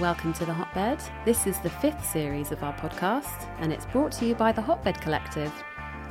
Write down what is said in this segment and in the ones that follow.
Welcome to The Hotbed. This is the fifth series of our podcast, and it's brought to you by The Hotbed Collective.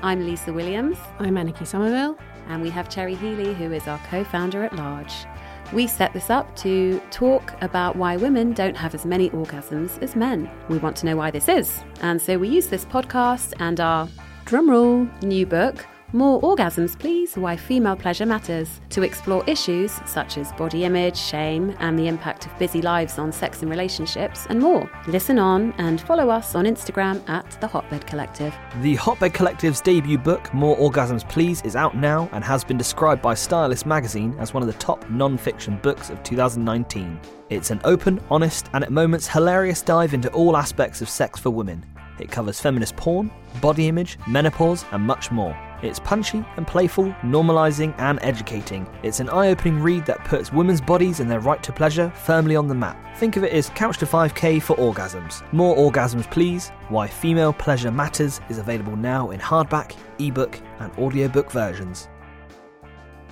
I'm Lisa Williams, I'm Anniki Sommerville. and we have Cherry Healey, who is our co founder at large. We set this up to talk about why women don't have as many orgasms as men. We want to know why this is. And so we use this podcast and our drumroll new book, More Orgasms Please Why Female Pleasure Matters, to explore issues such as body image, shame, and the impact of busy lives on sex and relationships, and more. Listen on and follow us on Instagram at The Hotbed Collective. The Hotbed Collective's debut book, More Orgasms Please, is out now and has been described by Stylist magazine as one of the top non fiction books of 2019. It's an open, honest, and at moments hilarious dive into all aspects of sex for women. It covers feminist porn, body image, menopause, and much more. It's punchy and playful, normalising and educating. It's an eye opening read that puts women's bodies and their right to pleasure firmly on the map. Think of it as Couch to 5K for orgasms. More orgasms, please. Why Female Pleasure Matters is available now in hardback, ebook, and audiobook versions.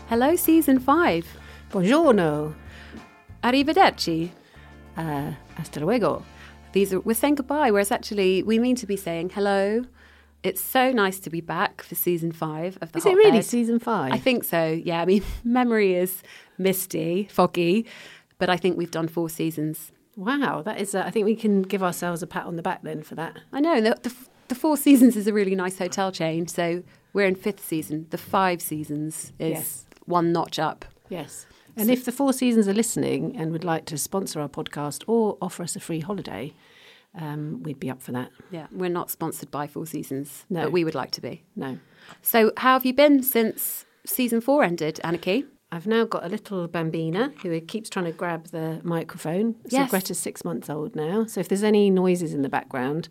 Hello, season five. Buongiorno. Arrivederci. Uh, hasta luego. These are, we're saying goodbye, whereas actually we mean to be saying hello. It's so nice to be back for season five of the Is it really season five? I think so. Yeah, I mean, memory is misty, foggy, but I think we've done four seasons. Wow, that is. Uh, I think we can give ourselves a pat on the back then for that. I know the, the, the four seasons is a really nice hotel chain. So we're in fifth season. The five seasons is Yes. one notch up. Yes. And if the Four Seasons are listening and would like to sponsor our podcast or offer us a free holiday, um, we'd be up for that. Yeah, we're not sponsored by Four Seasons, No. but we would like to be. No. So, how have you been since season four ended, Anniki? I've now got a little bambina who keeps trying to grab the microphone. So Yes. Greta's six months old now. So if there's any noises in the background,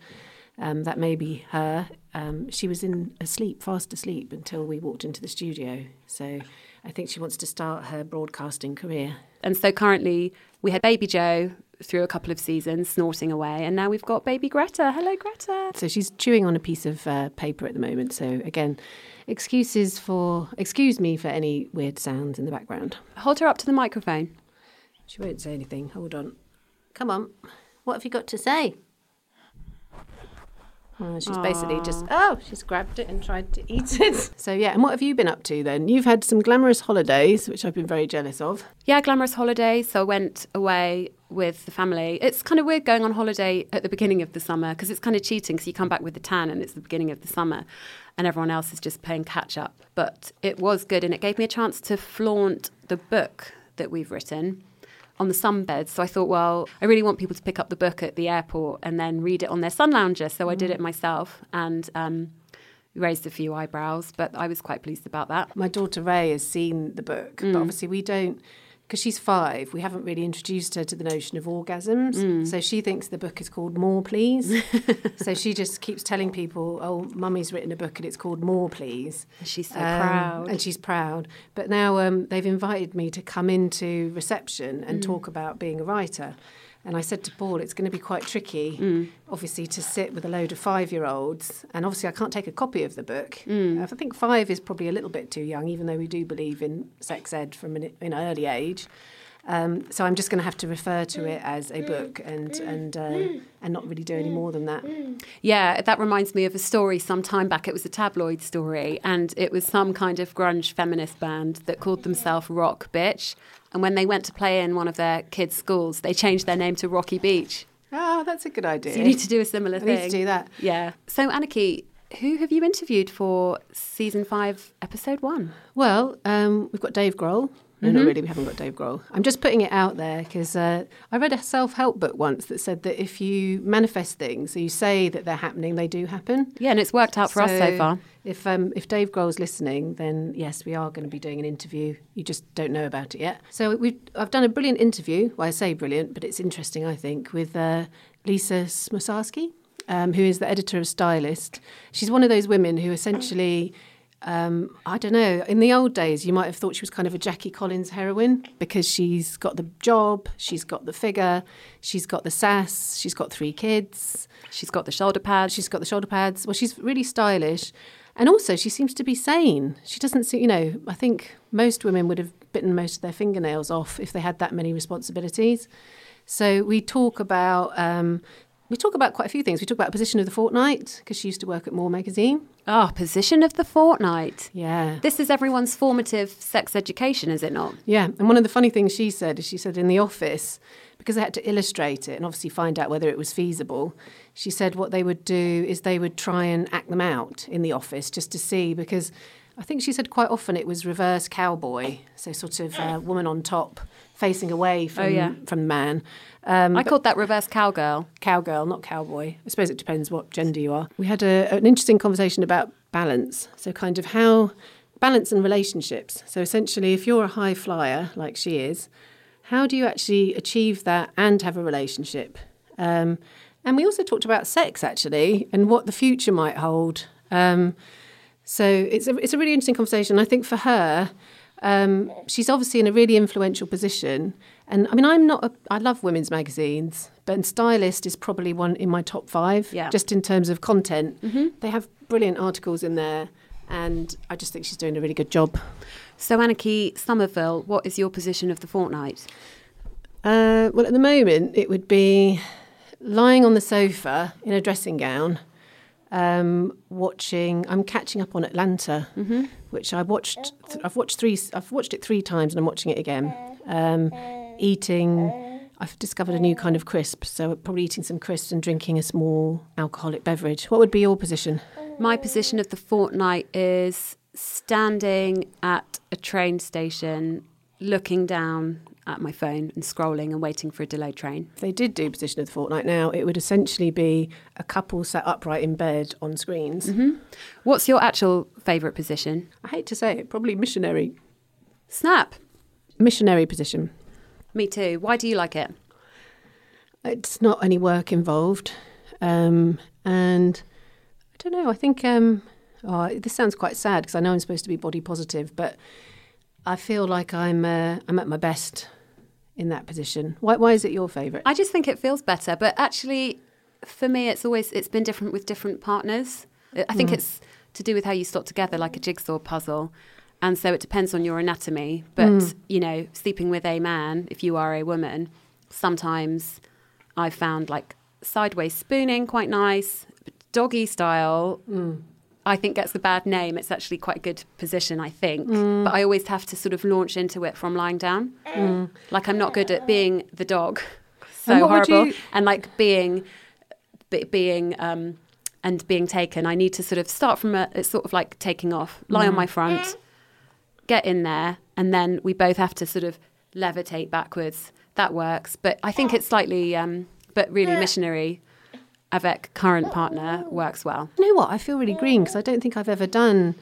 um, that may be her. Um, she was in asleep, fast asleep, until we walked into the studio. So I think she wants to start her broadcasting career. And so, currently, we had Baby Joe through a couple of seasons, snorting away, and now we've got Baby Greta. Hello, Greta. So she's chewing on a piece of uh, paper at the moment. So again, excuses for excuse me for any weird sounds in the background. Hold her up to the microphone. She won't say anything. Hold on. Come on. What have you got to say? Oh, she's basically just oh, she's grabbed it and tried to eat it. So yeah, and what have you been up to then? You've had some glamorous holidays, which I've been very jealous of. Yeah, glamorous holiday. So I went away with the family. It's kind of weird going on holiday at the beginning of the summer because it's kind of cheating. because you come back with the tan and it's the beginning of the summer and everyone else is just playing catch up. But it was good and it gave me a chance to flaunt the book that we've written on the sunbed. So I thought, well, I really want people to pick up the book at the airport and then read it on their sun lounger. So I did it myself and um, raised a few eyebrows, but I was quite pleased about that. My daughter Ray has seen the book, but obviously we don't, because she's five, we haven't really introduced her to the notion of orgasms. So she thinks the book is called More Please. so she just keeps telling people, oh, mummy's written a book and it's called More Please. She's so Um, proud. And she's proud. But now um, they've invited me to come into reception and talk about being a writer. And I said to Paul, it's going to be quite tricky, obviously, to sit with a load of five year olds. And obviously, I can't take a copy of the book. I think five is probably a little bit too young, even though we do believe in sex ed from an, an early age. Um, so I'm just going to have to refer to it as a book and and uh, and not really do any more than that. Yeah, that reminds me of a story some time back. It was a tabloid story, and it was some kind of grunge feminist band that called themselves Rock Bitch. And when they went to play in one of their kids' schools, they changed their name to Rocky Beach. Oh, that's a good idea. So you need to do a similar I thing. need to do that. Yeah. So, Anniki, who have you interviewed for season five, episode one? Well, um, we've got Dave Grohl. No, Mm-hmm. not really. We haven't got Dave Grohl. I'm just putting it out there because uh, I read a self-help book once that said that if you manifest things, so you say that they're happening, they do happen. Yeah, and it's worked out for us so far. If um, if Dave Grohl's listening, then yes, we are going to be doing an interview. You just don't know about it yet. So we I've done a brilliant interview. Well, I say brilliant, but it's interesting, I think, with uh, Lisa Smosarski, um, who is the editor of Stylist. She's one of those women who essentially. Um, I don't know. In the old days, you might have thought she was kind of a Jackie Collins heroine because she's got the job, she's got the figure, she's got the sass, she's got three kids, She's got the shoulder pads. She's got the shoulder pads. Well, she's really stylish. And also, she seems to be sane. She doesn't see, you know, I think most women would have bitten most of their fingernails off if they had that many responsibilities. So we talk about. Um, we talk about quite a few things. We talk about position of the fortnight because she used to work at More magazine. Ah, position of the fortnight. Yeah, This is everyone's formative sex education, is it not? Yeah, and one of the funny things she said is she said in the office, because they had to illustrate it and obviously find out whether it was feasible, she said what they would do is they would try and act them out in the office just to see, because I think she said quite often it was reverse cowboy, so sort of uh, woman on top facing away from, yeah. from the man. Um, I called that reverse cowgirl. cowgirl, not cowboy. I suppose it depends what gender you are. We had a, an interesting conversation about balance. So, kind of how balance and relationships. So, essentially, if you're a high flyer like she is, how do you actually achieve that and have a relationship? Um, and we also talked about sex actually and what the future might hold. Um, so it's a, it's a really interesting conversation. I think for her, um, she's obviously in a really influential position. And I mean, I'm not, a, I love women's magazines, but Stylist is probably one in my top five, Yeah. just in terms of content. They have brilliant articles in there. And I just think she's doing a really good job. So, Anniki Sommerville, what is your position of the fortnight? Uh, well, at the moment, it would be lying on the sofa in a dressing gown, um, watching. I'm catching up on Atlanta, which I watched. Th- I've watched three. I've watched it three times, and I'm watching it again. Um, eating. I've discovered a new kind of crisp, so probably eating some crisps and drinking a small alcoholic beverage. What would be your position? My position of the fortnight is standing at a train station, looking down at my phone and scrolling and waiting for a delayed train. If they did do position of the fortnight now, it would essentially be a couple sat upright in bed on screens. What's your actual favourite position? I hate to say it, probably missionary Snap. missionary position. Me too. Why do you like it? It's not any work involved, um, and I don't know. I think um, oh, this sounds quite sad because I know I'm supposed to be body positive, but I feel like I'm uh, I'm at my best in that position. Why, why is it your favourite? I just think it feels better, but actually, for me, it's always it's been different with different partners. I Mm. think it's to do with how you slot together, like a jigsaw puzzle, and so it depends on your anatomy. But Mm. you know, sleeping with a man, if you are a woman, sometimes I've found like sideways spooning quite nice, doggy style. Mm. I think gets the bad name. It's actually quite a good position, I think. Mm. But I always have to sort of launch into it from lying down. Like I'm not good at being the dog. So And horrible. you- And like being, be, being, um, and being taken. I need to sort of start from a. It's sort of like taking off. Lie on my front, get in there, and then we both have to sort of levitate backwards. That works. But I think it's slightly, um, but really missionary. Avec current oh. partner works well. You know what? I feel really green because I don't think I've ever done.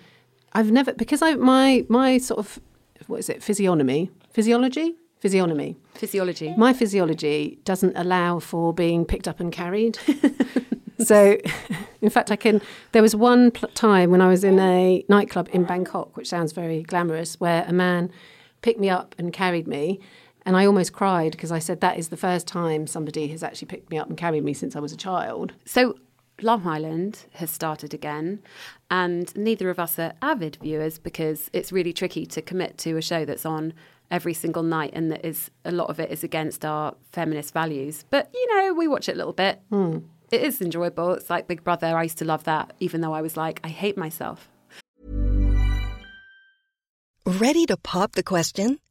I've never because I my my sort of what is it physiognomy physiology physiognomy Physiology. my physiology doesn't allow for being picked up and carried. so, in fact, I can. There was one pl- time when I was in a nightclub in Bangkok, which sounds very glamorous, where a man picked me up and carried me. And I almost cried because I said that is the first time somebody has actually picked me up and carried me since I was a child. So Love Island has started again, and neither of us are avid viewers because it's really tricky to commit to a show that's on every single night and that is a lot of it is against our feminist values. But you know, we watch it a little bit. Hmm. It is enjoyable. It's like Big Brother. I used to love that, even though I was like, I hate myself. Ready to pop the question?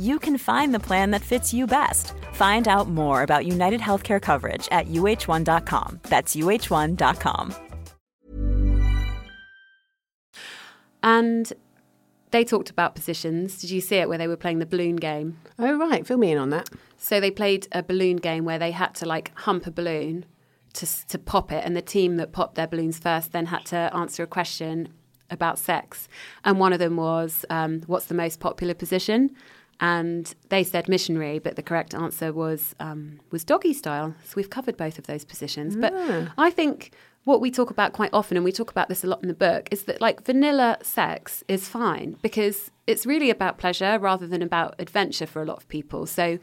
you can find the plan that fits you best. Find out more about United Healthcare coverage at uh1.com. That's uh1.com. And they talked about positions. Did you see it where they were playing the balloon game? Oh, right. Fill me in on that. So they played a balloon game where they had to like hump a balloon to to pop it, and the team that popped their balloons first then had to answer a question about sex, and one of them was, um, "What's the most popular position?" And they said missionary, but the correct answer was um, was doggy style. So we've covered both of those positions. But I think what we talk about quite often, and we talk about this a lot in the book, is that like vanilla sex is fine because it's really about pleasure rather than about adventure for a lot of people. So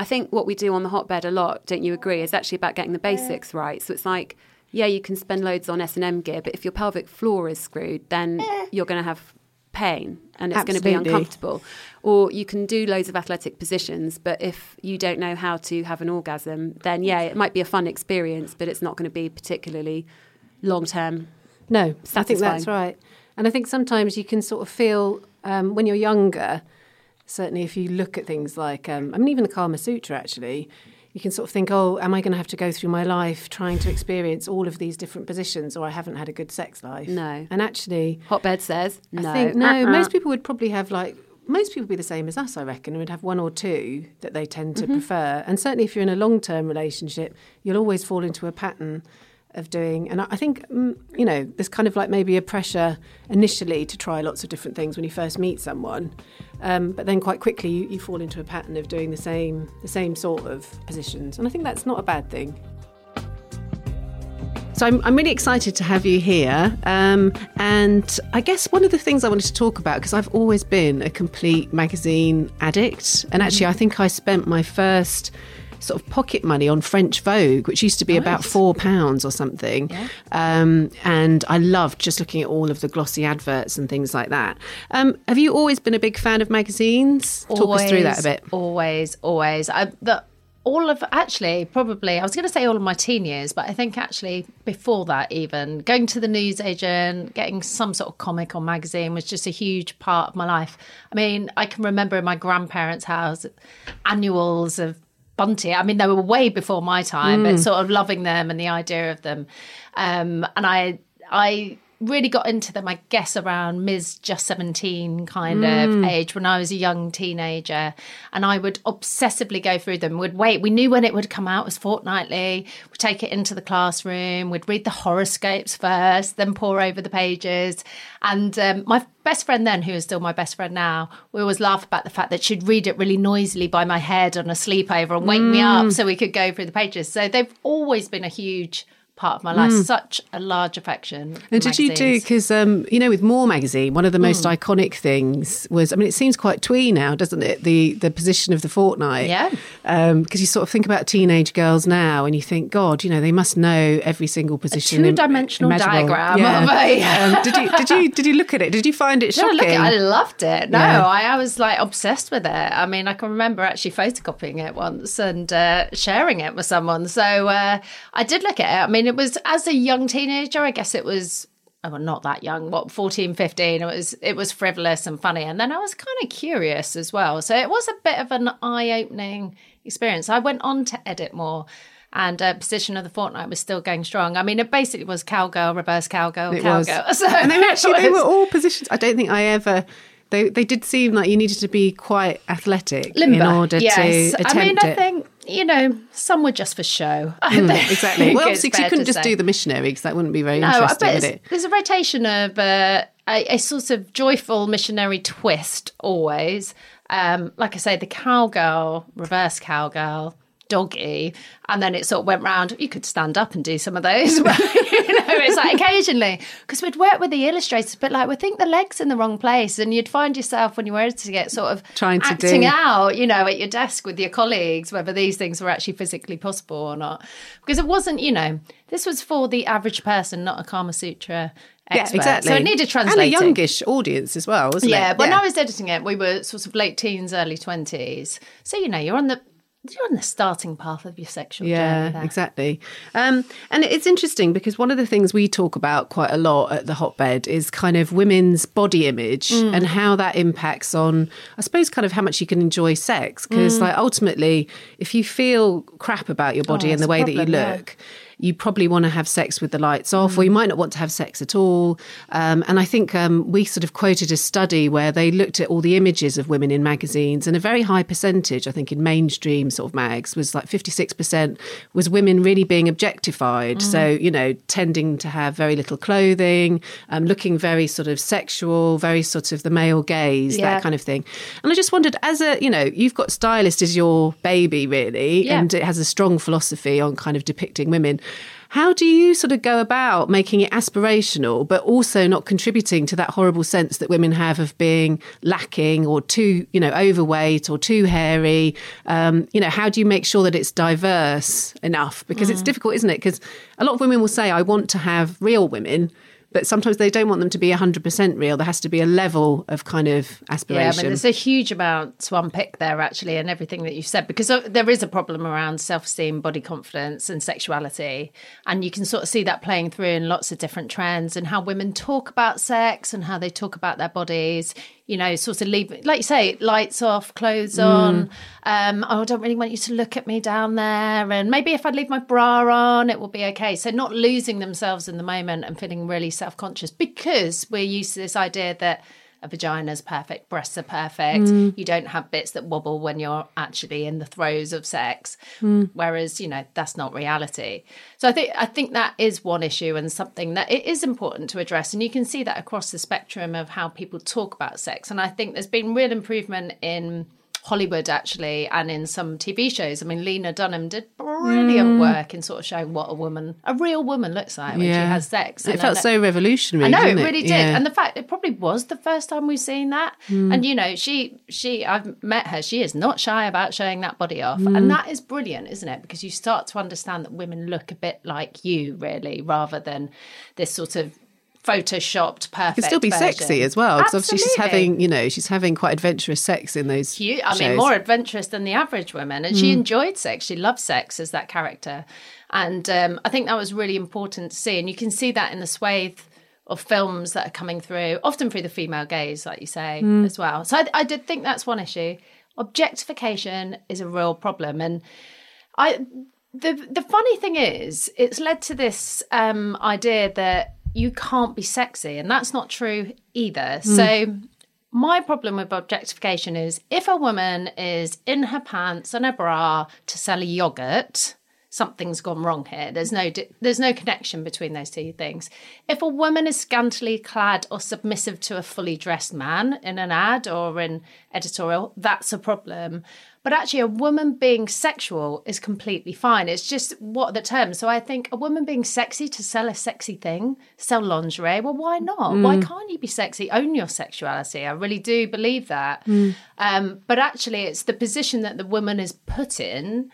I think what we do on the hotbed a lot, don't you agree, is actually about getting the basics right. So it's like, yeah, you can spend loads on S and M gear, but if your pelvic floor is screwed, then you're going to have pain and it's going to be uncomfortable. Or you can do loads of athletic positions, but if you don't know how to have an orgasm, then yeah, it might be a fun experience, but it's not going to be particularly long term. No, I think that's right. And I think sometimes you can sort of feel um, when you're younger, certainly if you look at things like, um, I mean, even the Kama Sutra actually, you can sort of think, oh, am I going to have to go through my life trying to experience all of these different positions or I haven't had a good sex life? No. And actually, Hotbed says no. I think, no, Uh-uh. most people would probably have like, most people would be the same as us, I reckon, and would have one or two that they tend Mm-hmm. to prefer. And certainly if you're in a long term relationship, you'll always fall into a pattern of doing. And I think, mm, you know, there's kind of like maybe a pressure initially to try lots of different things when you first meet someone. Um, but then quite quickly you, you fall into a pattern of doing the same, the same sort of positions. And I think that's not a bad thing. So I'm, I'm really excited to have you here. Um, and I guess one of the things I wanted to talk about, because I've always been a complete magazine addict. And actually, I think I spent my first sort of pocket money on French Vogue, which used to be about four pounds or something. Um, and I loved just looking at all of the glossy adverts and things like that. Um, have you always been a big fan of magazines? Talk us through that a bit. Always, always. I, the, all of actually, probably, I was going to say all of my teen years, but I think actually before that, even going to the newsagent, getting some sort of comic or magazine was just a huge part of my life. I mean, I can remember in my grandparents' house annuals of Bunty. I mean, they were way before my time, but sort of loving them and the idea of them. Um, and I, I really got into them, I guess, around Ms. Just 17 kind of age when I was a young teenager. And I would obsessively go through them. We'd wait. We knew when it would come out, it was fortnightly. We'd take it into the classroom. We'd read the horoscopes first, then pour over the pages. And um, my best friend then, who is still my best friend now, we always laugh about the fact that she'd read it really noisily by my head on a sleepover and wake me up so we could go through the pages. So they've always been a huge part of my life. Such a large affection. Mm. And did you do because um, you know with More magazine, one of the most iconic things was I mean it seems quite twee now, doesn't it? The the position of the fortnight. Yeah. Because you sort of think about teenage girls now, and you think, God, you know, they must know every single position. two-dimensional diagram Yeah. of a- um, did you did you did you look at it? Did you find it No, shocking? look, I loved it. No, Yeah. I, I was like obsessed with it. I mean, I can remember actually photocopying it once and uh, sharing it with someone. So uh, I did look at it. I mean, it was as a young teenager, I guess it was. Oh, well, not that young. What 14, 15. It was it was frivolous and funny, and then I was kind of curious as well. So it was a bit of an eye opening experience. I went on to edit more. And uh, position of the fortnight was still going strong. I mean, it basically was cowgirl, reverse cowgirl, It was. cowgirl. So and they were actually they were all positions. I don't think I ever. They, they did seem like you needed to be quite athletic in order yes. to attempt I mean, I think you know some were just for show. Mm, exactly. Well, it's obviously, 'cause you couldn't just say. do the missionary because that wouldn't be very interesting. No, I interesting, bet would it? there's a rotation of uh, a, a sort of joyful missionary twist always. Um, like I say, the cowgirl, reverse cowgirl, doggy, and then it sort of went round. You could stand up and do some of those, but you know, it's like occasionally because we'd work with the illustrators, but like we think the legs in the wrong place, and you'd find yourself when you were editing it, sort of Trying to acting do- out, you know, at your desk with your colleagues, whether these things were actually physically possible or not, because it wasn't, you know, this was for the average person, not a Kama Sutra expert. Yeah, exactly. So it needed translating. And a youngish audience as well, wasn't Yeah, it? when I was editing it, we were sort of late teens, early twenties. So you know, you're on the you're on the starting path of your sexual journey. Yeah, exactly. Um, and it's interesting because one of the things we talk about quite a lot at the hotbed is kind of women's body image Mm. and how that impacts on, I suppose, kind of how much you can enjoy sex. Because, Mm. like, ultimately, if you feel crap about your body Oh, and the way that you look, yeah. You probably want to have sex with the lights off, or you might not want to have sex at all. Um, and I think um, we sort of quoted a study where they looked at all the images of women in magazines, and a very high percentage, I think, in mainstream sort of mags was like 56% was women really being objectified. So, you know, tending to have very little clothing, um, looking very sort of sexual, very sort of the male gaze, Yeah. that kind of thing. And I just wondered, as a, you know, you've got stylist as your baby, really, Yeah. and it has a strong philosophy on kind of depicting women. How do you sort of go about making it aspirational, but also not contributing to that horrible sense that women have of being lacking or too, you know, overweight or too hairy? Um, you know, how do you make sure that it's diverse enough? Because Mm. it's difficult, isn't it? Because a lot of women will say, I want to have real women. But sometimes they don't want them to be 100% real. There has to be a level of kind of Yeah, aspiration. I mean, there's a huge amount to unpick there, actually, and everything that you've said, because uh, there is a problem around self esteem, body confidence, and sexuality. And you can sort of see that playing through in lots of different trends and how women talk about sex and how they talk about their bodies. You know, sort of leave, like you say, lights off, clothes on. Um, oh, I don't really want you to look at me down there. And maybe if I leave my bra on, it will be okay. So, not losing themselves in the moment and feeling really self conscious because we're used to this idea that a vagina's perfect, breasts are perfect. Mm. You don't have bits that wobble when you're actually in the throes of sex. Mm. Whereas, you know, that's not reality. So I think I think that is one issue and something that it is important to address. And you can see that across the spectrum of how people talk about sex. And I think there's been real improvement in Hollywood actually and in some TV shows. I mean, Lena Dunham did brilliant mm. work in sort of showing what a woman, a real woman looks like when she has sex. It felt so revolutionary. I know it really did, Yeah. and the fact it probably was the first time we've seen that. Mm. And you know, she she I've met her. She is not shy about showing that body off, and mm. that is brilliant, isn't it? Because you start to understand that women look a bit like you, really, rather than this sort of photoshopped perfect. can still be version. sexy as well because obviously she's having you know she's having quite adventurous sex in those Cute. I mean, more adventurous than the average woman. And she enjoyed sex. She loved sex as that character. And um, I think that was really important to see. And you can see that in the swathe of films that are coming through, often through the female gaze, like you say, as well. So I, I did think that's one issue. Objectification is a real problem. And I the the funny thing is, it's led to this um, idea that you can't be sexy, and that's not true either. Hmm. So my problem with objectification is if a woman is in her pants and a bra to sell a yogurt, something's gone wrong here. There's no di- there's no connection between those two things. If a woman is scantily clad or submissive to a fully dressed man in an ad or in editorial, that's a problem. But actually, a woman being sexual is completely fine. It's just what the terms. So I think a woman being sexy to sell a sexy thing, sell lingerie. Well, why not? Why can't you be sexy? Own your sexuality. I really do believe that. Um, but actually, it's the position that the woman is put in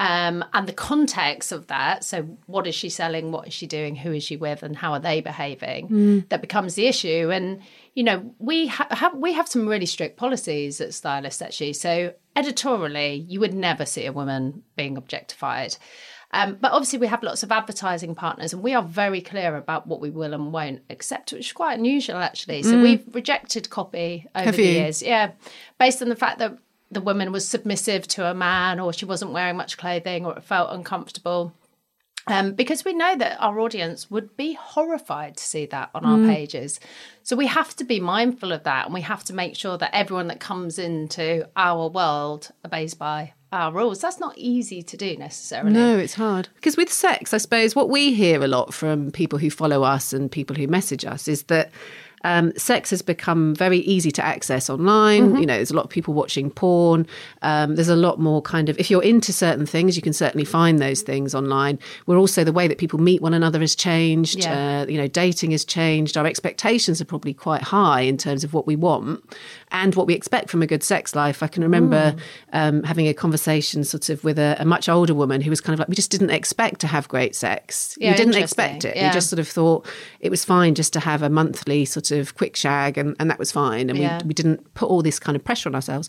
um, and the context of that. So, what is she selling? What is she doing? Who is she with? And how are they behaving? That becomes the issue. And you know, we ha- have we have some really strict policies at Stylist actually. So, editorially, you would never see a woman being objectified. Um, but obviously, we have lots of advertising partners, and we are very clear about what we will and won't accept, which is quite unusual actually. So we've rejected copy over Have the you? years, yeah, based on the fact that the woman was submissive to a man, or she wasn't wearing much clothing, or it felt uncomfortable. Um, because we know that our audience would be horrified to see that on our pages. So we have to be mindful of that and we have to make sure that everyone that comes into our world obeys by our rules. That's not easy to do necessarily. No, it's hard. Because with sex, I suppose what we hear a lot from people who follow us and people who message us is that um, sex has become very easy to access online. You know, there's a lot of people watching porn. Um, there's a lot more kind of, if you're into certain things, you can certainly find those things online. We're also, the way that people meet one another has changed. Yeah. Uh, you know, dating has changed. Our expectations are probably quite high in terms of what we want and what we expect from a good sex life. I can remember um, having a conversation sort of with a, a much older woman who was kind of like, we just didn't expect to have great sex. Yeah, we didn't expect it. Yeah. We just sort of thought it was fine just to have a monthly sort of quick shag and, and that was fine. And Yeah. we, we didn't put all this kind of pressure on ourselves.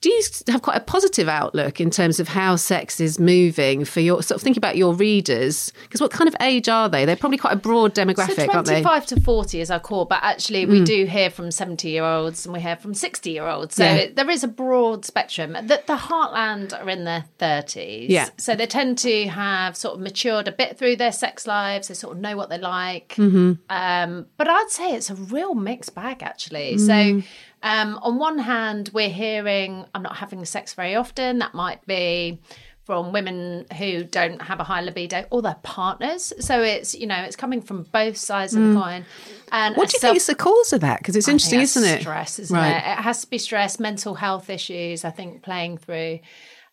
Do you have quite a positive outlook in terms of how sex is moving for your sort of think about your readers? Because what kind of age are they? They're probably quite a broad demographic, so aren't they? 25 to 40 is our core, but actually we do hear from 70 year olds and we hear from 60 year olds. So Yeah. it, there is a broad spectrum. The, the heartland are in their 30s. Yeah. So they tend to have sort of matured a bit through their sex lives. They sort of know what they like. Mm-hmm. Um, but I'd say it's a real mixed bag, actually. Mm. So um, on one hand, we're hearing, I'm not having sex very often. That might be from women who don't have a high libido or their partners. So it's, you know, it's coming from both sides of the coin. And Mm. What do you self- think is the cause of that? Because it's I interesting, isn't it? Stress, isn't Right. it? It has to be stress, mental health issues. I think playing through,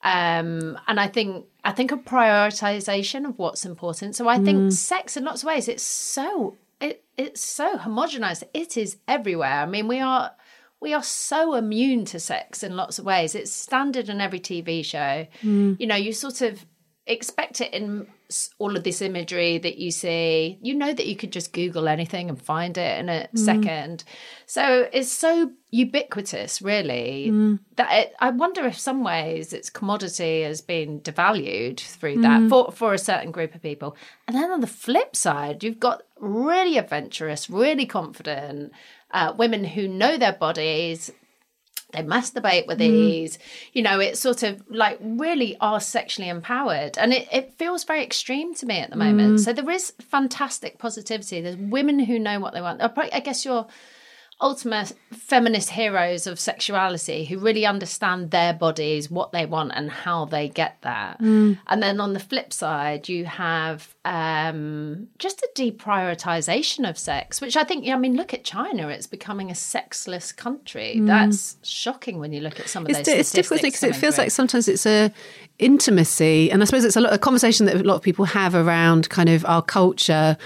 um, and I think I think a prioritization of what's important. So I Mm. think sex, in lots of ways, it's so it it's so homogenized. It is everywhere. I mean, we are we are so immune to sex in lots of ways. It's standard in every TV show. Mm. You know, you sort of expect it in all of this imagery that you see. You know that you could just Google anything and find it in a mm. second. So it's so ubiquitous, really, mm. that it, I wonder if some ways its commodity has been devalued through that mm. for, for a certain group of people. And then on the flip side, you've got really adventurous, really confident uh, women who know their bodies, they masturbate with ease. You know, it's sort of like really are sexually empowered. And it, it feels very extreme to me at the moment. So there is fantastic positivity. There's women who know what they want. I guess you're ultimate feminist heroes of sexuality who really understand their bodies, what they want, and how they get that. And then on the flip side, you have um, just a deprioritization of sex, which I think, I mean, look at China; it's becoming a sexless country. That's shocking when you look at some of It's, those. di- it's difficult because it feels coming like sometimes it's a intimacy, and I suppose it's a, lot, a conversation that a lot of people have around kind of our culture,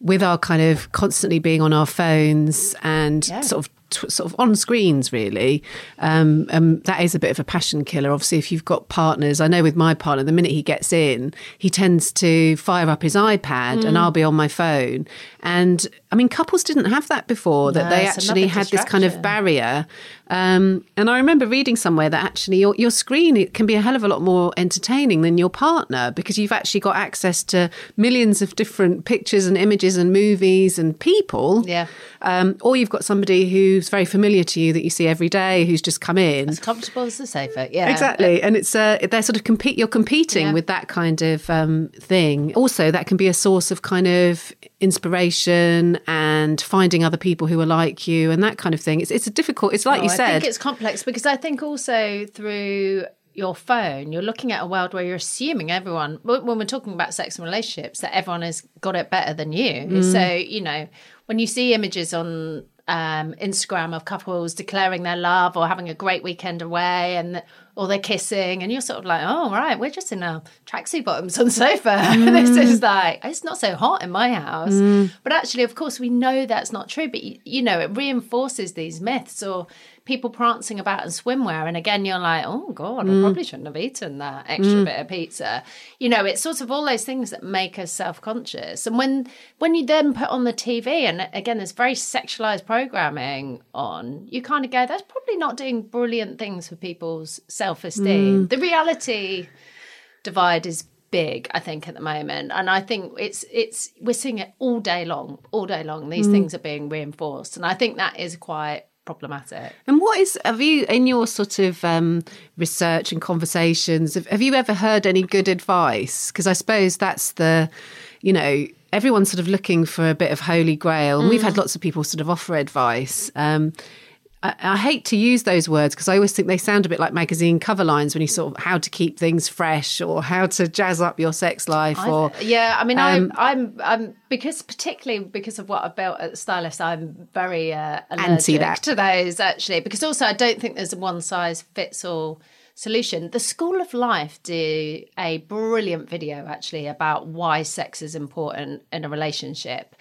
with our kind of constantly being on our phones and sort of t- sort of on screens really um, um, that is a bit of a passion killer. Obviously if you've got partners i know with my partner the minute he gets in he tends to fire up his ipad and i'll be on my phone. And i mean couples didn't have that before that No, they actually had this kind of barrier um, and i remember reading somewhere that actually your, your screen it can be a hell of a lot more entertaining than your partner because you've actually got access to millions of different pictures and images and movies and people Yeah. um, or you've got somebody who's very familiar to you that you see every day who's just come in As comfortable as the sofa. Yeah. Exactly, and it's uh, they're sort of compete. You're competing Yeah. with that kind of um, thing. Also, that can be a source of kind of inspiration and finding other people who are like you and that kind of thing. It's it's a difficult. It's like Oh, you said. I think it's complex because I think also through your phone, you're looking at a world where you're assuming everyone, when we're talking about sex and relationships, that everyone has got it better than you. Mm. So, you know, when you see images on um, Instagram of couples declaring their love or having a great weekend away and or they're kissing and you're sort of like, oh right, we're just in our tracksuit bottoms on the sofa. Mm. this is like it's not so hot in my house. Mm. But actually, of course, we know that's not true. But you know, it reinforces these myths or people prancing about in swimwear. And again, you're like, oh God, mm. I probably shouldn't have eaten that extra mm. bit of pizza. You know, it's sort of all those things that make us self-conscious. And when when you then put on the TV, and again, there's very sexualized programming on, you kind of go, that's probably not doing brilliant things for people's self-esteem. Mm. The reality divide is big i think at the moment and i think it's it's we're seeing it all day long all day long these mm. things are being reinforced and i think that is quite problematic. And what is, have you, in your sort of um, research and conversations, have, have you ever heard any good advice? Because I suppose that's the, you know, everyone's sort of looking for a bit of holy grail. And mm. we've had mm. lots of people sort of offer advice. Um, I, I hate to use those words because I always think they sound a bit like magazine cover lines when you sort of how to keep things fresh or how to jazz up your sex life or I, yeah I mean um, I'm, I'm I'm because particularly because of what I've built at Stylist I'm very uh, allergic that. to those actually because also I don't think there's a one size fits all solution. The School of Life do a brilliant video actually about why sex is important in a relationship.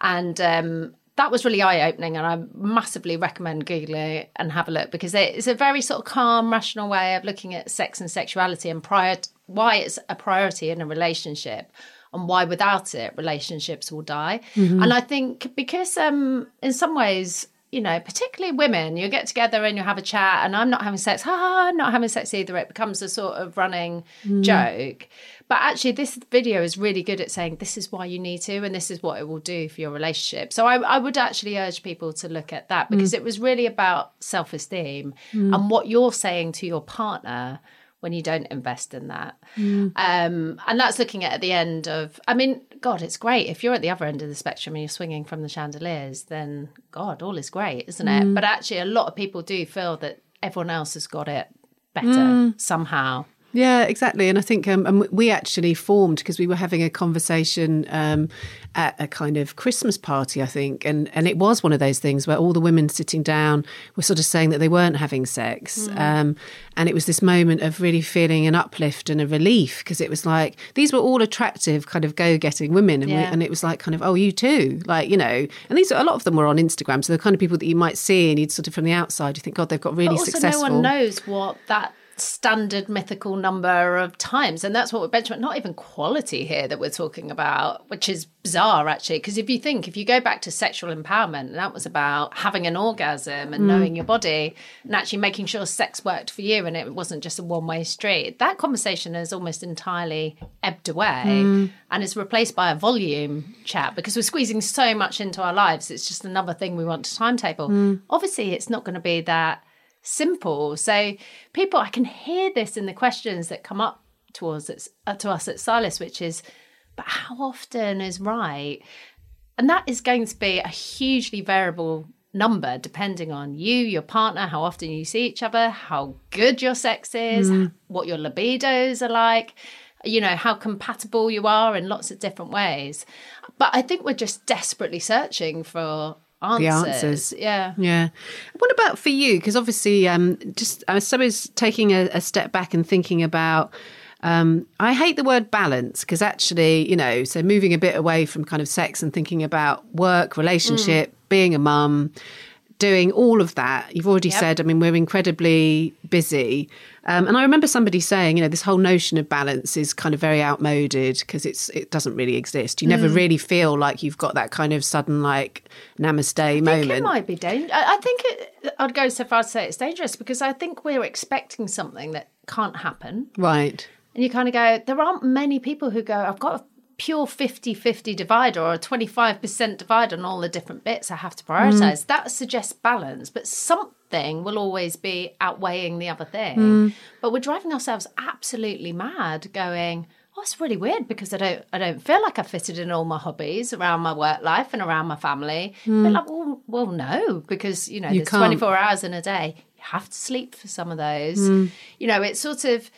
And um, that was really eye opening, and I massively recommend Googling it and have a look because it's a very sort of calm, rational way of looking at sex and sexuality and prior why it's a priority in a relationship and why without it relationships will die. Mm-hmm. And I think because um, in some ways you know, particularly women, you get together and you have a chat, and I'm not having sex, ha, I'm not having sex either. It becomes a sort of running mm. joke. But actually, this video is really good at saying this is why you need to, and this is what it will do for your relationship. So I, I would actually urge people to look at that because mm. it was really about self esteem mm. and what you're saying to your partner when you don't invest in that. Mm. Um, and that's looking at, at the end of, I mean, God, it's great. If you're at the other end of the spectrum and you're swinging from the chandeliers, then God, all is great, isn't it? Mm. But actually, a lot of people do feel that everyone else has got it better mm. somehow. Yeah, exactly. And I think um, we actually formed because we were having a conversation um, at a kind of Christmas party, I think, and and it was one of those things where all the women sitting down were sort of saying that they weren't having sex, mm. um, and it was this moment of really feeling an uplift and a relief because it was like these were all attractive, kind of go-getting women, and, yeah. we, and it was like kind of oh you too, like you know, and these a lot of them were on Instagram, so the kind of people that you might see and you'd sort of from the outside you think God they've got really but also successful. No one knows what that standard mythical number of times and that's what we're benchmarking not even quality here that we're talking about which is bizarre actually because if you think if you go back to sexual empowerment that was about having an orgasm and mm. knowing your body and actually making sure sex worked for you and it wasn't just a one-way street that conversation has almost entirely ebbed away mm. and is replaced by a volume chat because we're squeezing so much into our lives it's just another thing we want to timetable mm. obviously it's not going to be that simple. So people, I can hear this in the questions that come up towards us, uh, to us at Stylist, which is, but how often is right? And that is going to be a hugely variable number depending on you, your partner, how often you see each other, how good your sex is, mm. what your libidos are like, you know, how compatible you are in lots of different ways. But I think we're just desperately searching for answers. The answers. Yeah. Yeah. What about for you? Because obviously, um, just I suppose taking a, a step back and thinking about. Um, I hate the word balance because actually, you know, so moving a bit away from kind of sex and thinking about work, relationship, mm. being a mum, doing all of that. You've already yep. said, I mean, we're incredibly busy. Um, and I remember somebody saying, you know, this whole notion of balance is kind of very outmoded because it's it doesn't really exist. You never mm. really feel like you've got that kind of sudden like namaste moment. it might be dangerous. I think it, I'd go so far as to say it's dangerous because I think we're expecting something that can't happen. Right. And you kind of go, there aren't many people who go, I've got pure 50 50 divider or a 25% divide on all the different bits I have to prioritize. Mm. That suggests balance, but something will always be outweighing the other thing. Mm. But we're driving ourselves absolutely mad going, oh, it's really weird because I don't I don't feel like I fitted in all my hobbies around my work life and around my family. Mm. But like, well, well, no, because you know, you there's can't. 24 hours in a day. You you have to sleep for some of those. You know, it's sort of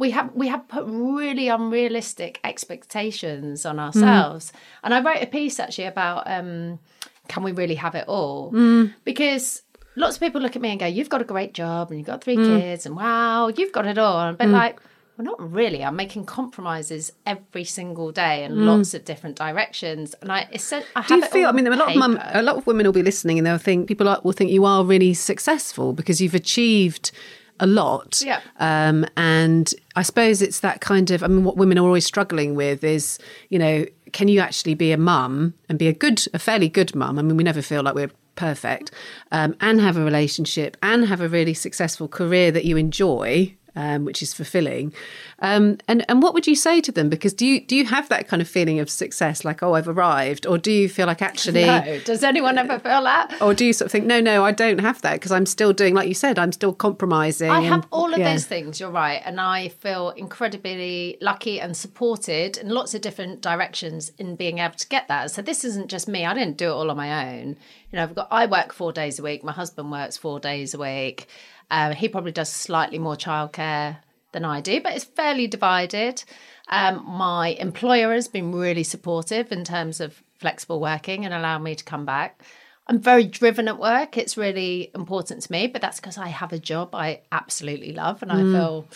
we have we have put really unrealistic expectations on mm. ourselves. And I wrote a piece actually about um, can we really have it all? Mm. Because lots of people look at me and go, "You've got a great job and you've got three mm. kids, and wow, you've got it all." But like, well, not really. I'm making compromises every single day in lots of different directions, and I, it's, I have Do you it feel? I mean, a lot of mum, a lot of women will be listening, and they'll think people will think you are really successful because you've achieved a lot. Yeah. Um, and I suppose it's that kind of. I mean, what women are always struggling with is, you know, can you actually be a mum and be a good, a fairly good mum? I mean, we never feel like we're perfect, um, and have a relationship and have a really successful career that you enjoy. Um, which is fulfilling, um, and and what would you say to them? Because do you do you have that kind of feeling of success, like oh I've arrived, or do you feel like actually, No, does anyone ever feel that? or do you sort of think no no I don't have that because I'm still doing like you said I'm still compromising. I have and- all of yeah. those things, you're right. And I feel incredibly lucky and supported in lots of different directions in being able to get that. So this isn't just me. I didn't do it all on my own. You know, I've got I work four days a week, my husband works four days a week. Um, he probably does slightly more childcare than I do, but it's fairly divided. Um, my employer has been really supportive in terms of flexible working and allowing me to come back. I'm very driven at work. It's really important to me, but that's because I have a job I absolutely love and I feel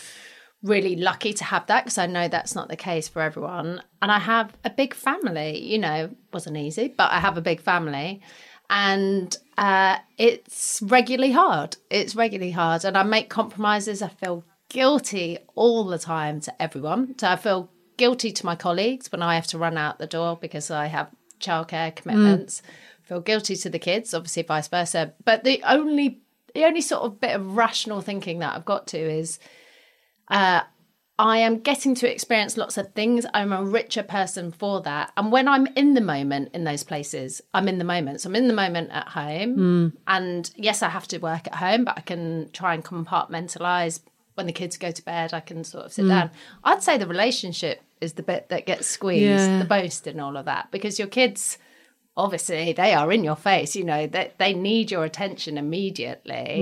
really lucky to have that because I know that's not the case for everyone. And I have a big family, you know, wasn't easy, but I have a big family and uh, it's regularly hard. It's regularly hard. And I make compromises. I feel guilty all the time to everyone. So I feel guilty to my colleagues when I have to run out the door because I have childcare commitments. Feel guilty to the kids, obviously vice versa. But the only the only sort of bit of rational thinking that I've got to is uh, I am getting to experience lots of things. I'm a richer person for that. And when I'm in the moment in those places, I'm in the moment. So I'm in the moment at home. And yes, I have to work at home, but I can try and compartmentalize. When the kids go to bed, I can sort of sit mm. down. I'd say the relationship is the bit that gets squeezed Yeah. the most in all of that because your kids obviously they are in your face you know they, they need your attention immediately.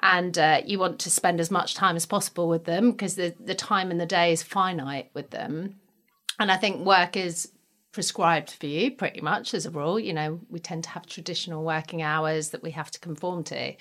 And uh, you want to spend as much time as possible with them because the, the time in the day is finite with them. And i think work is prescribed for you pretty much as a rule. You know we tend to have traditional working hours that we have to conform to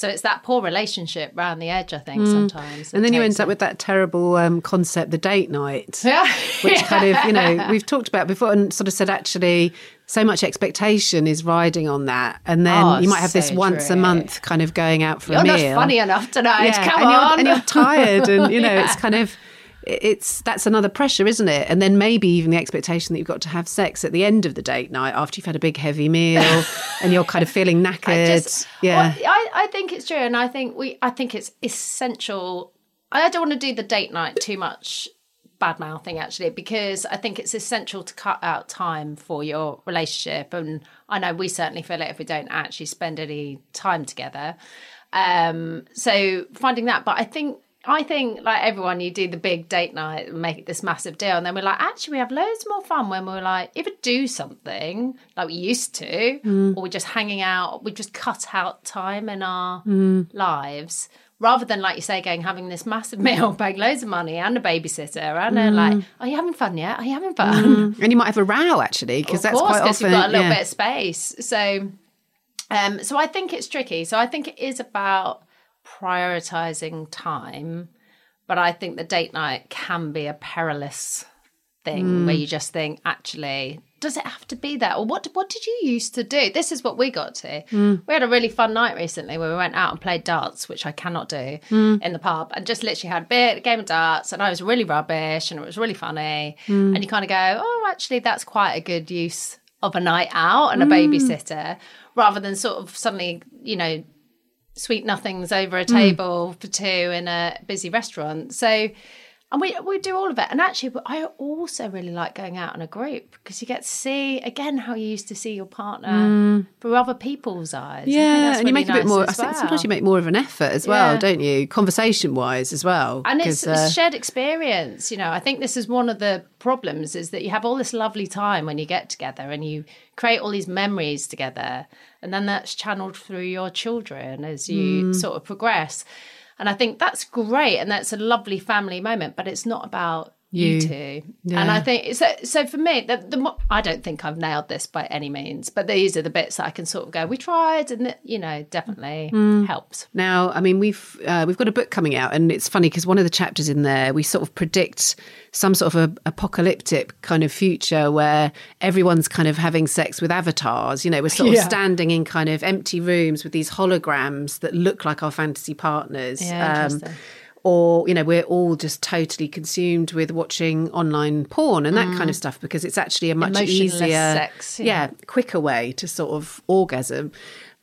so it's that poor relationship round the edge i think sometimes And then you end up it. with that terrible um, concept, the date night, Yeah. which kind of, you know, we've talked about before and sort of said actually so much expectation is riding on that. And then Oh, you might have this so once a month kind of going out for you're a not meal. funny enough tonight Yeah, come and on You're, and you're tired and, you know, it's kind of, it's that's another pressure, isn't it? And then maybe even the expectation that you've got to have sex at the end of the date night after you've had a big heavy meal and you're kind of feeling knackered. I just, yeah. well, I, I think it's true, and I think we, I think it's essential. I don't want to do the date night too much bad mouthing actually because I think it's essential to cut out time for your relationship, and I know we certainly feel it if we don't actually spend any time together. Um, so finding that, but I think. I think, like everyone, you do the big date night and make it this massive deal. And then we're like, actually, we have loads more fun when we're like, either do something like we used to, mm. or we're just hanging out, we just cut out time in our mm. lives rather than, like you say, going having this massive meal, paying loads of money and a babysitter. And they're like, mm. are you having fun yet? Are you having fun? and you might have a row actually because that's course, quite often you've got a little yeah. bit of space. So, um, so I think it's tricky. So I think it is about prioritizing time, but I think the date night can be a perilous thing Hmm. where you just think, actually, does it have to be that, or what? What did you used to do? This is what we got to. Hmm. We had a really fun night recently where we went out and played darts, which I cannot do Hmm. in the pub, and just literally had a bit a game of darts, and I was really rubbish, and it was really funny, Hmm. and you kind of go, oh, actually, that's quite a good use of a night out and a Hmm. babysitter, rather than sort of suddenly, you know, sweet nothings over a hmm. table for two in a busy restaurant. So and we we do all of it. And actually, I also really like going out in a group because you get to see again how you used to see your partner through other people's eyes. Mm. Yeah, and you really make a bit more. I think sometimes you make more of an effort as well, Yeah. don't you? Conversation wise as well. and it's, uh, it's shared experience you know i think this is one of the problems is that you have all this lovely time when you get together and you create all these memories together and then that's channeled through your children as you Mm. sort of progress and i think that's great and that's a lovely family moment but it's not about you, You. two Yeah. and i think so so for me the, the mo- i don't think i've nailed this by any means but these are the bits that i can sort of go we tried and it, you know definitely Mm. helps Now, I mean, we've uh, we've got a book coming out, and it's funny because one of the chapters in there, we sort of predict some sort of a apocalyptic kind of future where everyone's kind of having sex with avatars. You know, we're sort Yeah. of standing in kind of empty rooms with these holograms that look like our fantasy partners. Yeah, interesting. Or you know we're all just totally consumed with watching online porn and that kind of stuff because it's actually a much Mm. Easier sex, yeah. yeah quicker way to sort of orgasm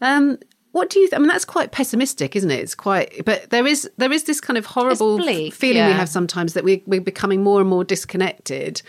um what do you th- i mean that's quite pessimistic isn't it it's quite but there is there is this kind of horrible bleak, feeling we have sometimes that we, we're becoming more and more disconnected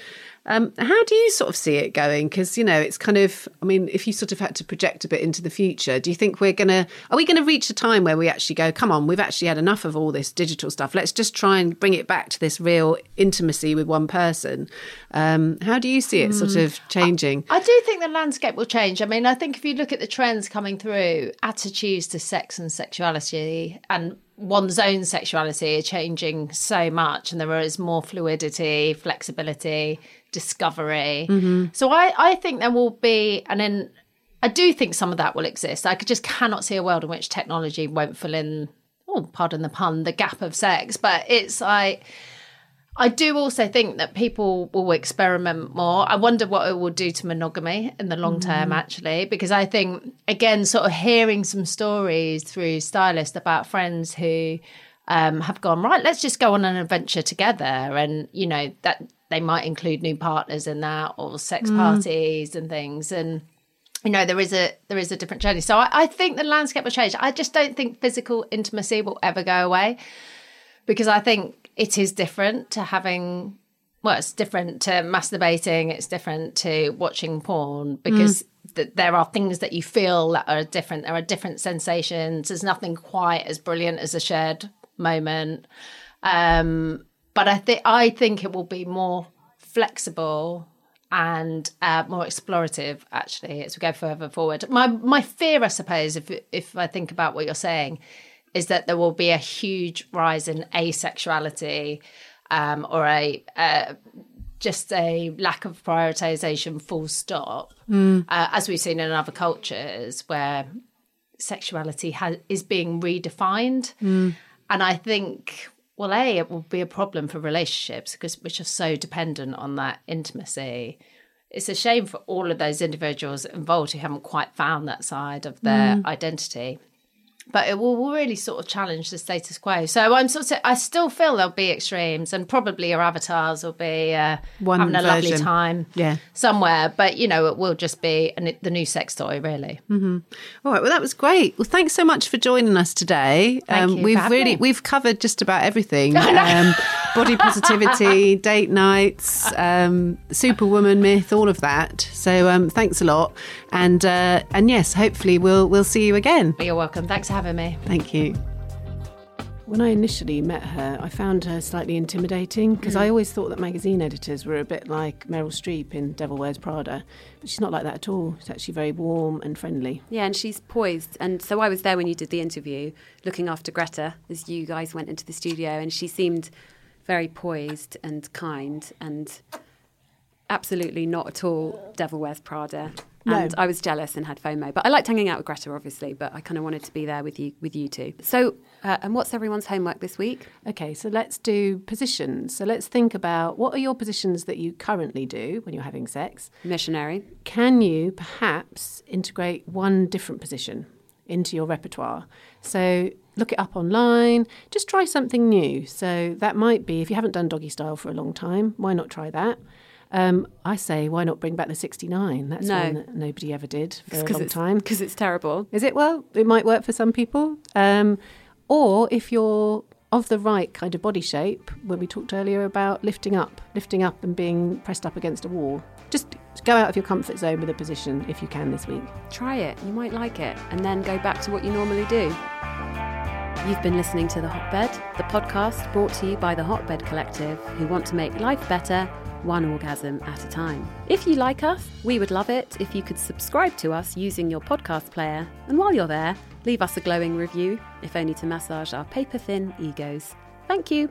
um, how do you sort of see it going? Because you know, it's kind of. I mean, if you sort of had to project a bit into the future, do you think we're gonna? Are we going to reach a time where we actually go? Come on, we've actually had enough of all this digital stuff. Let's just try and bring it back to this real intimacy with one person. Um, how do you see it sort of changing? I do think the landscape will change. I mean, I think if you look at the trends coming through, attitudes to sex and sexuality and one's own sexuality are changing so much, and there is more fluidity, flexibility, discovery. So I, I think there will be, and then I do think some of that will exist. I could just cannot see a world in which technology won't fill in, oh, pardon the pun, the gap of sex. But it's like, I do also think that people will experiment more. I wonder what it will do to monogamy in the long term, actually, because I think, again, sort of hearing some stories through stylists about friends who um, have gone, right, let's just go on an adventure together. And, you know, that they might include new partners in that or sex parties and things. And, you know there is a there is a different journey. So I, I think the landscape will change. I just don't think physical intimacy will ever go away because i think it is different to having well it's different to masturbating. It's different to watching porn because th- there are things that you feel that are different. There are different sensations. There's nothing quite as brilliant as a shared moment. Um but i think i think it will be more flexible and uh, more explorative actually as we go further forward. My my fear, I suppose, if if I think about what you're saying, is that there will be a huge rise in asexuality um, or a uh, just a lack of prioritization, full stop, uh, as we've seen in other cultures where sexuality has, is being redefined. And I think, well, A, it will be a problem for relationships because which are so dependent on that intimacy. It's a shame for all of those individuals involved who haven't quite found that side of their mm. identity. But it will really sort of challenge the status quo. So I'm sort of, I still feel there'll be extremes, and probably your avatars will be uh, One having a lovely time, Yeah. somewhere. But you know, it will just be an, the new sex toy, really. All right, well, that was great. Well, thanks so much for joining us today. Um, we've really me. we've covered just about everything: um, body positivity, date nights, um, superwoman myth, all of that. So, um, thanks a lot, and uh, and yes, hopefully we'll we'll see you again. You're welcome. Thanks for having me. Thank you. When I initially met her, I found her slightly intimidating because I always thought that magazine editors were a bit like Meryl Streep in Devil Wears Prada, but she's not like that at all. She's actually very warm and friendly. Yeah, and she's poised. And so I was there when you did the interview, looking after Greta as you guys went into the studio, and she seemed very poised and kind and absolutely not at all Devil Wears Prada. And I was jealous and had FOMO, but I liked hanging out with Greta, obviously. But I kind of wanted to be there with you, with you two. So, uh, and what's everyone's homework this week? Okay, so let's do positions. So let's think about what are your positions that you currently do when you're having sex? Missionary. Can you perhaps integrate one different position into your repertoire? So look it up online, just try something new. So that might be, if you haven't done doggy style for a long time, why not try that? Um, I say, why not bring back the 69? That's No. one that nobody ever did for a long it's, time. Because it's terrible. Is it? Well, it might work for some people. Um, or if you're of the right kind of body shape, when we talked earlier about lifting up, lifting up and being pressed up against a wall. Just go out of your comfort zone with a position if you can this week. Try it, you might like it, and then go back to what you normally do. You've been listening to The Hotbed, the podcast brought to you by the Hotbed Collective, who want to make life better, one orgasm at a time. If you like us, we would love it if you could subscribe to us using your podcast player, and while you're there, leave us a glowing review, if only to massage our paper thin egos. Thank you.